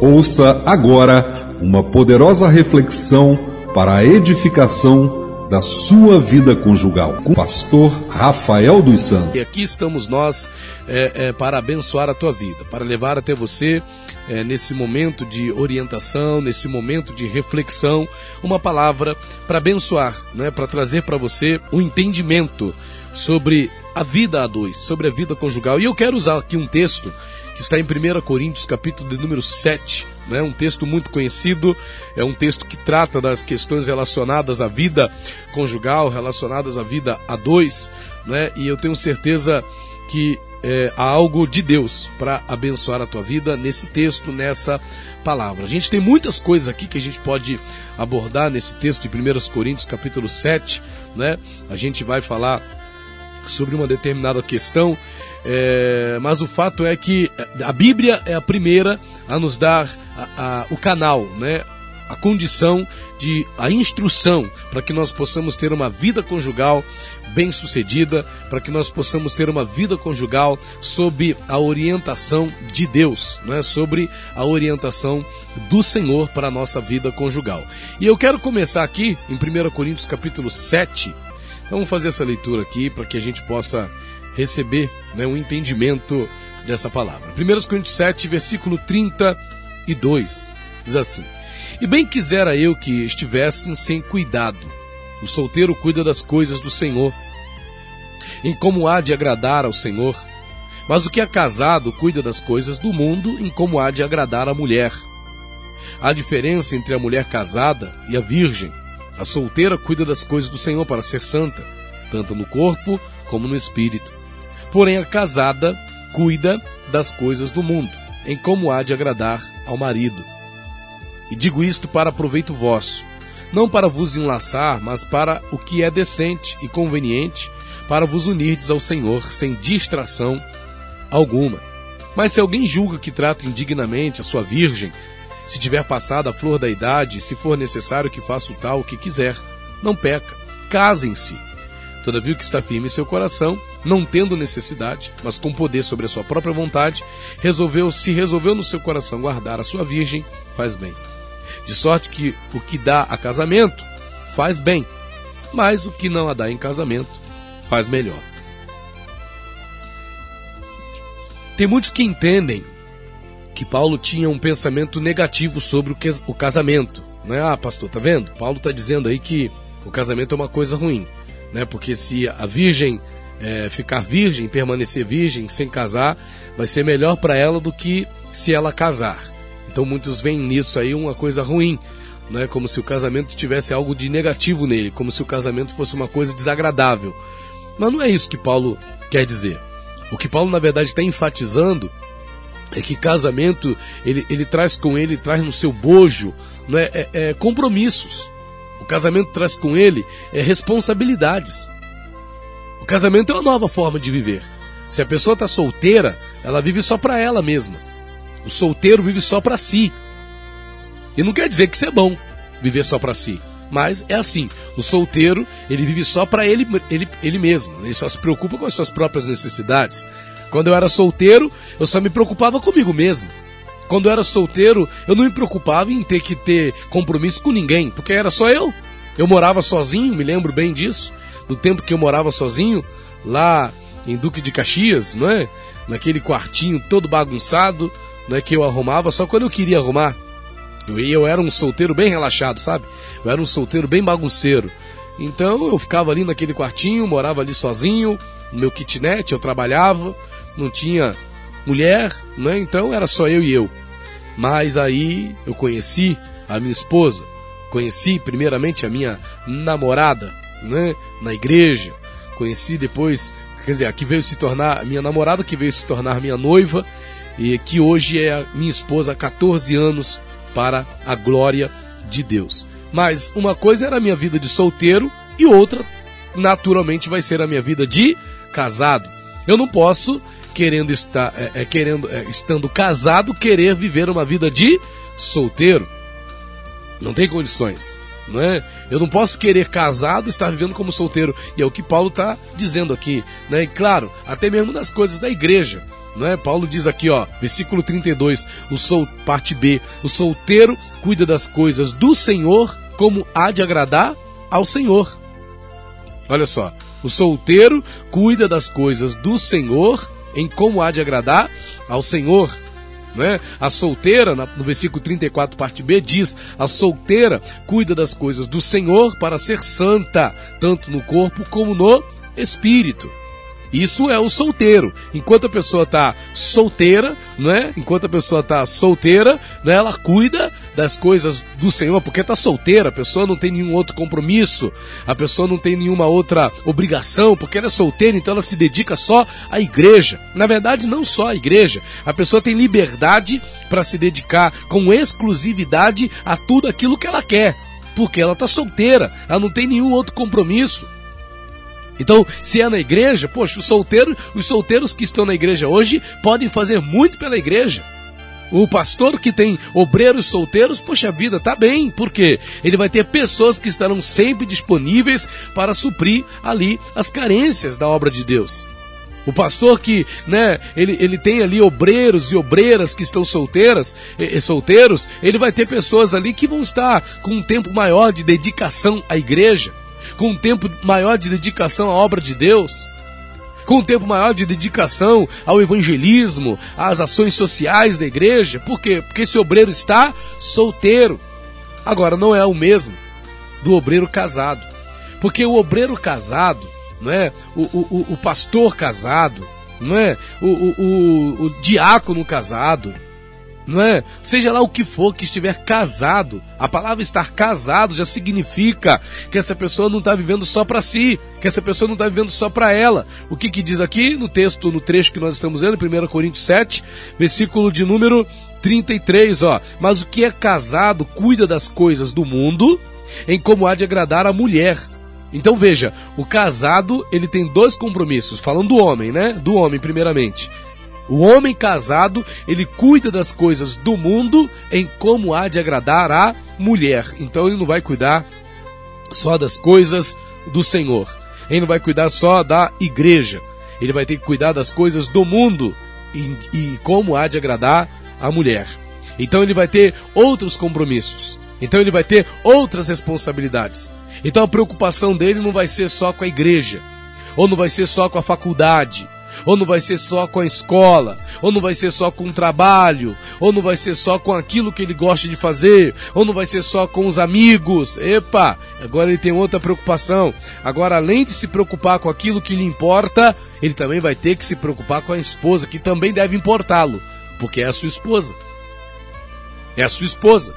Ouça agora uma poderosa reflexão para a edificação da sua vida conjugal com o pastor Rafael dos Santos. E aqui estamos nós é, é, para abençoar a tua vida, para levar até você é, nesse momento de orientação, nesse momento de reflexão, uma palavra para abençoar, né, para trazer para você o um entendimento sobre a vida a dois, sobre a vida conjugal. E eu quero usar aqui um texto que está em 1 Coríntios, capítulo de número 7, né? um texto muito conhecido, é um texto que trata das questões relacionadas à vida conjugal, relacionadas à vida a dois, né? e eu tenho certeza que é, há algo de Deus para abençoar a tua vida nesse texto, nessa palavra. A gente tem muitas coisas aqui que a gente pode abordar nesse texto de 1 Coríntios, capítulo 7, né? A gente vai falar sobre uma determinada questão, é, mas o fato é que a Bíblia é a primeira a nos dar a, a, o canal, né? a condição de a instrução para que nós possamos ter uma vida conjugal bem sucedida, para que nós possamos ter uma vida conjugal sob a orientação de Deus, não é sobre a orientação do Senhor para a nossa vida conjugal. E eu quero começar aqui em 1 Coríntios capítulo 7, Vamos fazer essa leitura aqui para que a gente possa receber né, um entendimento dessa palavra. 1 Coríntios 7, versículo 32, diz assim: E bem quisera eu que estivessem sem cuidado. O solteiro cuida das coisas do Senhor, em como há de agradar ao Senhor. Mas o que é casado cuida das coisas do mundo, em como há de agradar a mulher. Há diferença entre a mulher casada e a virgem a solteira cuida das coisas do Senhor para ser santa, tanto no corpo como no espírito. Porém, a casada cuida das coisas do mundo, em como há de agradar ao marido. E digo isto para proveito vosso, não para vos enlaçar, mas para o que é decente e conveniente, para vos unirdes ao Senhor sem distração alguma. Mas se alguém julga que trata indignamente a sua virgem, se tiver passado a flor da idade, se for necessário que faça o tal que quiser, não peca. Casem-se. Todavia, o que está firme em seu coração, não tendo necessidade, mas com poder sobre a sua própria vontade, resolveu, se resolveu no seu coração guardar a sua virgem, faz bem. De sorte que o que dá a casamento faz bem, mas o que não a dá em casamento faz melhor. Tem muitos que entendem que Paulo tinha um pensamento negativo sobre o casamento. Né? Ah, pastor, tá vendo? Paulo está dizendo aí que o casamento é uma coisa ruim, né? Porque se a virgem é, ficar virgem, permanecer virgem, sem casar, vai ser melhor para ela do que se ela casar. Então muitos veem nisso aí uma coisa ruim, né? Como se o casamento tivesse algo de negativo nele, como se o casamento fosse uma coisa desagradável. Mas não é isso que Paulo quer dizer. O que Paulo na verdade está enfatizando é que casamento ele, ele traz com ele, traz no seu bojo não é, é, é compromissos. O casamento traz com ele é, responsabilidades. O casamento é uma nova forma de viver. Se a pessoa está solteira, ela vive só para ela mesma. O solteiro vive só para si. E não quer dizer que isso é bom, viver só para si. Mas é assim, o solteiro, ele vive só para ele, ele, ele mesmo. Ele só se preocupa com as suas próprias necessidades. Quando eu era solteiro, eu só me preocupava comigo mesmo. Quando eu era solteiro, eu não me preocupava em ter que ter compromisso com ninguém, porque era só eu. Eu morava sozinho, me lembro bem disso, do tempo que eu morava sozinho, lá em Duque de Caxias, não é? Naquele quartinho todo bagunçado, não é que eu arrumava só quando eu queria arrumar. Eu, eu era um solteiro bem relaxado, sabe? Eu era um solteiro bem bagunceiro. Então eu ficava ali naquele quartinho, morava ali sozinho, no meu kitnet, eu trabalhava, não tinha mulher, né? Então era só eu e eu. Mas aí eu conheci a minha esposa, conheci primeiramente a minha namorada, né? Na igreja, conheci depois, quer dizer, a que veio se tornar minha namorada, que veio se tornar minha noiva e que hoje é minha esposa há 14 anos para a glória de Deus. Mas uma coisa era a minha vida de solteiro e outra, naturalmente, vai ser a minha vida de casado. Eu não posso querendo estar, é, é querendo, é, estando casado, querer viver uma vida de solteiro. Não tem condições, não é? Eu não posso querer casado estar vivendo como solteiro. E é o que Paulo está dizendo aqui, né? E claro, até mesmo nas coisas da igreja. Não é? Paulo diz aqui, ó, versículo 32, o sol, parte B, o solteiro cuida das coisas do Senhor como há de agradar ao Senhor. Olha só, o solteiro cuida das coisas do Senhor em como há de agradar ao Senhor. Né? A solteira, no versículo 34, parte B, diz: A solteira cuida das coisas do Senhor para ser santa, tanto no corpo como no espírito. Isso é o solteiro. Enquanto a pessoa está solteira, né? Enquanto a pessoa está solteira, né? ela cuida das coisas do Senhor, porque está solteira, a pessoa não tem nenhum outro compromisso, a pessoa não tem nenhuma outra obrigação, porque ela é solteira, então ela se dedica só à igreja. Na verdade, não só à igreja. A pessoa tem liberdade para se dedicar com exclusividade a tudo aquilo que ela quer, porque ela está solteira, ela não tem nenhum outro compromisso. Então, se é na igreja, poxa, os solteiros, os solteiros que estão na igreja hoje podem fazer muito pela igreja. O pastor que tem obreiros solteiros, poxa vida, tá bem, porque ele vai ter pessoas que estarão sempre disponíveis para suprir ali as carências da obra de Deus. O pastor que, né, ele, ele tem ali obreiros e obreiras que estão solteiras, e, e solteiros, ele vai ter pessoas ali que vão estar com um tempo maior de dedicação à igreja com um tempo maior de dedicação à obra de Deus, com um tempo maior de dedicação ao evangelismo, às ações sociais da igreja. Por quê? Porque esse obreiro está solteiro. Agora, não é o mesmo do obreiro casado. Porque o obreiro casado, não é? o, o, o pastor casado, não é? O, o, o, o diácono casado, não é? Seja lá o que for que estiver casado, a palavra estar casado já significa que essa pessoa não está vivendo só para si, que essa pessoa não está vivendo só para ela. O que que diz aqui no texto, no trecho que nós estamos lendo, 1 Coríntios 7, versículo de número 33, ó. Mas o que é casado cuida das coisas do mundo, em como há de agradar a mulher. Então veja, o casado ele tem dois compromissos, falando do homem, né? Do homem primeiramente. O homem casado, ele cuida das coisas do mundo em como há de agradar a mulher. Então ele não vai cuidar só das coisas do Senhor. Ele não vai cuidar só da igreja. Ele vai ter que cuidar das coisas do mundo e, e como há de agradar a mulher. Então ele vai ter outros compromissos. Então ele vai ter outras responsabilidades. Então a preocupação dele não vai ser só com a igreja, ou não vai ser só com a faculdade, ou não vai ser só com a escola, ou não vai ser só com o trabalho, ou não vai ser só com aquilo que ele gosta de fazer, ou não vai ser só com os amigos. Epa, agora ele tem outra preocupação. Agora, além de se preocupar com aquilo que lhe importa, ele também vai ter que se preocupar com a esposa, que também deve importá-lo, porque é a sua esposa. É a sua esposa.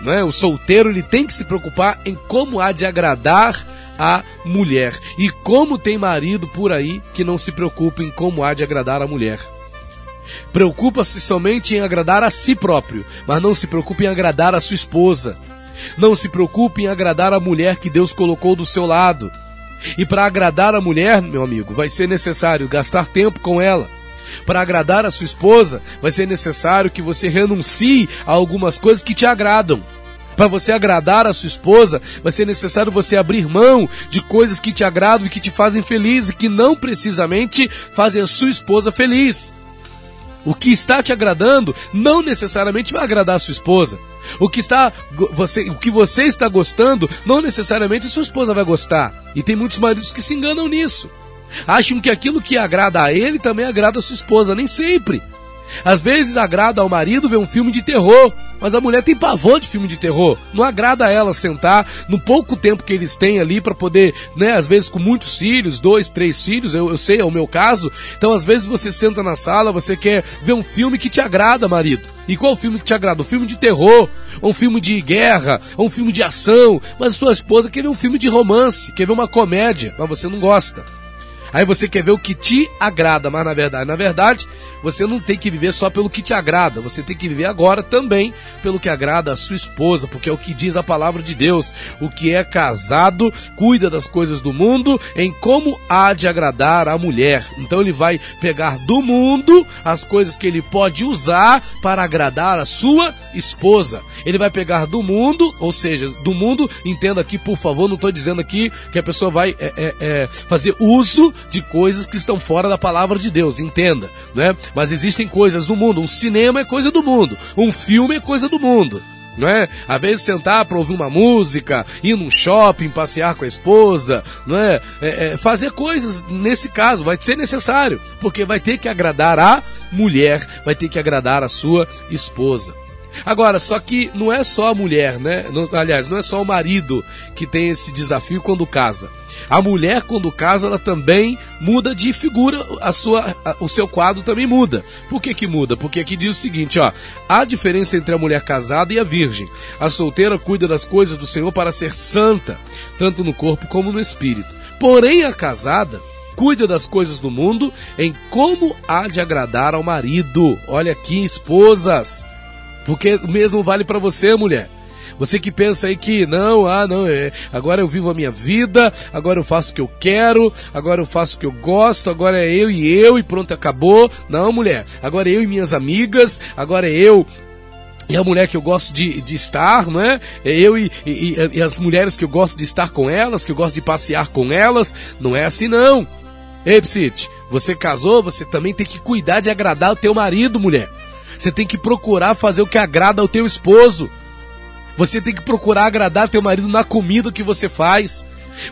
Não é? O solteiro ele tem que se preocupar em como há de agradar a mulher. E como tem marido por aí que não se preocupa em como há de agradar a mulher. Preocupa-se somente em agradar a si próprio, mas não se preocupe em agradar a sua esposa. Não se preocupe em agradar a mulher que Deus colocou do seu lado. E para agradar a mulher, meu amigo, vai ser necessário gastar tempo com ela. Para agradar a sua esposa, vai ser necessário que você renuncie a algumas coisas que te agradam. Para você agradar a sua esposa, vai ser necessário você abrir mão de coisas que te agradam e que te fazem feliz e que não precisamente fazem a sua esposa feliz. O que está te agradando não necessariamente vai agradar a sua esposa. O que está você, o que você está gostando não necessariamente a sua esposa vai gostar. E tem muitos maridos que se enganam nisso. Acham que aquilo que agrada a ele também agrada a sua esposa, nem sempre. Às vezes agrada ao marido ver um filme de terror, mas a mulher tem pavor de filme de terror. Não agrada a ela sentar no pouco tempo que eles têm ali para poder, né? Às vezes com muitos filhos, dois, três filhos, eu, eu sei, é o meu caso. Então às vezes você senta na sala, você quer ver um filme que te agrada, marido. E qual filme que te agrada? Um filme de terror, um filme de guerra, um filme de ação. Mas sua esposa quer ver um filme de romance, quer ver uma comédia, mas você não gosta. Aí você quer ver o que te agrada, mas na verdade, na verdade, você não tem que viver só pelo que te agrada, você tem que viver agora também pelo que agrada a sua esposa, porque é o que diz a palavra de Deus. O que é casado cuida das coisas do mundo em como há de agradar a mulher. Então ele vai pegar do mundo as coisas que ele pode usar para agradar a sua esposa. Ele vai pegar do mundo, ou seja, do mundo, entenda aqui, por favor, não estou dizendo aqui que a pessoa vai é, é, é, fazer uso de coisas que estão fora da palavra de Deus, entenda, né? Mas existem coisas do mundo. Um cinema é coisa do mundo, um filme é coisa do mundo não é? Às vezes sentar para ouvir uma música, ir num shopping, passear com a esposa, não é? é? é? Fazer coisas nesse caso vai ser necessário, porque vai ter que agradar a mulher, vai ter que agradar a sua esposa. Agora, só que não é só a mulher, né? Aliás, não é só o marido que tem esse desafio quando casa. A mulher, quando casa, ela também muda de figura, a sua, a, o seu quadro também muda. Por que que muda? Porque aqui diz o seguinte, ó, há diferença entre a mulher casada e a virgem. A solteira cuida das coisas do Senhor para ser santa, tanto no corpo como no espírito. Porém, a casada cuida das coisas do mundo em como há de agradar ao marido. Olha aqui, esposas, porque o mesmo vale para você, mulher. Você que pensa aí que não, ah, não, é, agora eu vivo a minha vida, agora eu faço o que eu quero, agora eu faço o que eu gosto, agora é eu e eu e pronto, acabou. Não, mulher, agora é eu e minhas amigas, agora é eu e a mulher que eu gosto de, de estar, não é? é eu e, e, e as mulheres que eu gosto de estar com elas, que eu gosto de passear com elas, não é assim não. Ei, Psit, você casou, você também tem que cuidar de agradar o teu marido, mulher. Você tem que procurar fazer o que agrada ao teu esposo. Você tem que procurar agradar teu marido na comida que você faz.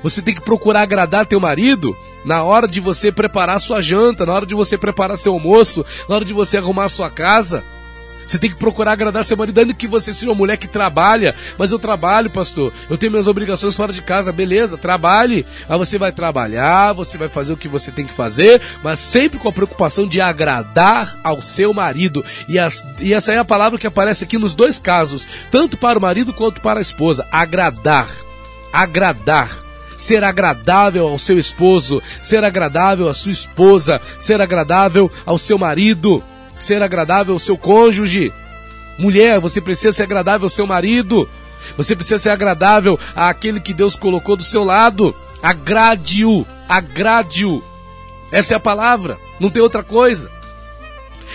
Você tem que procurar agradar teu marido na hora de você preparar sua janta, na hora de você preparar seu almoço, na hora de você arrumar sua casa. Você tem que procurar agradar seu marido, ainda que você seja uma mulher que trabalha. Mas eu trabalho, pastor. Eu tenho minhas obrigações fora de casa. Beleza, trabalhe. Aí você vai trabalhar, você vai fazer o que você tem que fazer, mas sempre com a preocupação de agradar ao seu marido. E, as, e essa é a palavra que aparece aqui nos dois casos, tanto para o marido quanto para a esposa. Agradar. Agradar ser agradável ao seu esposo, ser agradável à sua esposa, ser agradável ao seu marido ser agradável ao seu cônjuge. Mulher, você precisa ser agradável ao seu marido. Você precisa ser agradável àquele que Deus colocou do seu lado. Agrade-o, agrade-o. Essa é a palavra, não tem outra coisa.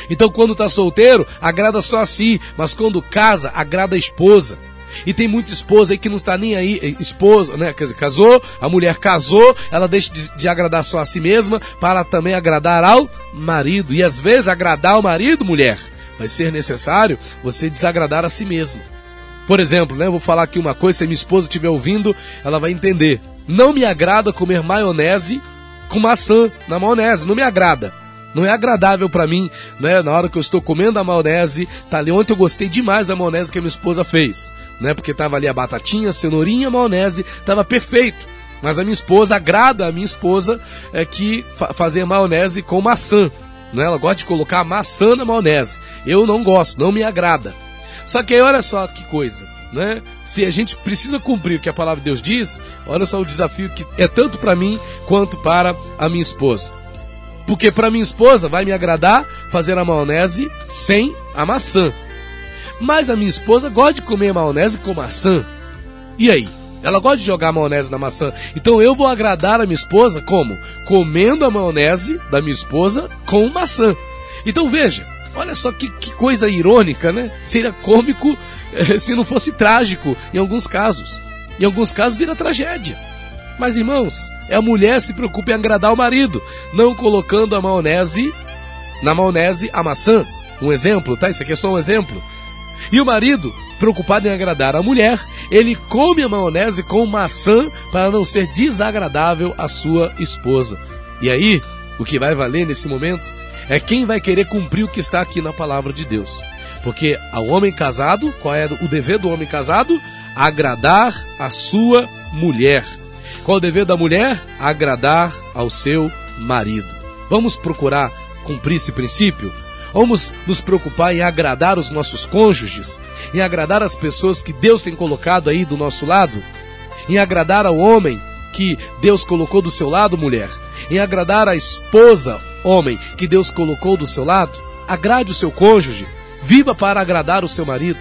Então, quando está solteiro, agrada só a si, mas quando casa, agrada a esposa. E tem muita esposa aí que não está nem aí, eh, esposa, né? Quer dizer, casou, a mulher casou, ela deixa de, de, agradar só a si mesma para também agradar ao marido. E às vezes agradar ao marido, mulher, vai ser necessário você desagradar a si mesma. Por exemplo, né? Eu vou falar aqui uma coisa, se minha esposa estiver ouvindo, ela vai entender. Não me agrada comer maionese com maçã na maionese, não me agrada. Não é agradável para mim, né? Na hora que eu estou comendo a maionese, tá ali ontem eu gostei demais da maionese que a minha esposa fez, né? Porque tava ali a batatinha, a cenourinha, a maionese, tava perfeito. Mas a minha esposa agrada a minha esposa é que fa fazer maionese com maçã, né? Ela gosta de colocar maçã na maionese. Eu não gosto, não me agrada. Só que aí olha só que coisa, né? Se a gente precisa cumprir o que a palavra de Deus diz, olha só o desafio que é tanto para mim quanto para a minha esposa. Porque para minha esposa vai me agradar fazer a maionese sem a maçã. Mas a minha esposa gosta de comer maionese com maçã. E aí? Ela gosta de jogar maionese na maçã. Então eu vou agradar a minha esposa como? Comendo a maionese da minha esposa com maçã. Então veja, olha só que, que coisa irônica, né? Seria cômico eh, se não fosse trágico em alguns casos. Em alguns casos vira tragédia. Mas irmãos, é a mulher se preocupa em agradar o marido, não colocando a maionese na maionese a maçã. Um exemplo, tá? Isso aqui é só um exemplo. E o marido, preocupado em agradar a mulher, ele come a maionese com maçã para não ser desagradável à sua esposa. E aí, o que vai valer nesse momento é quem vai querer cumprir o que está aqui na palavra de Deus. Porque ao homem casado, qual é o dever do homem casado? Agradar a sua mulher. Qual o dever da mulher? Agradar ao seu marido. Vamos procurar cumprir esse princípio? Vamos nos preocupar em agradar os nossos cônjuges, em agradar as pessoas que Deus tem colocado aí do nosso lado, em agradar ao homem que Deus colocou do seu lado, mulher, em agradar a esposa, homem, que Deus colocou do seu lado. Agrade o seu cônjuge, viva para agradar o seu marido,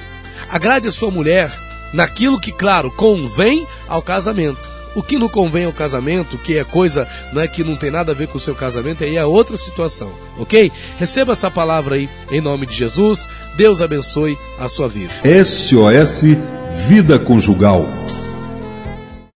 agrade a sua mulher naquilo que, claro, convém ao casamento. O que não convém ao casamento, que é coisa não é que não tem nada a ver com o seu casamento, aí é outra situação, ok? Receba essa palavra aí em nome de Jesus. Deus abençoe a sua vida. SOS Vida Conjugal.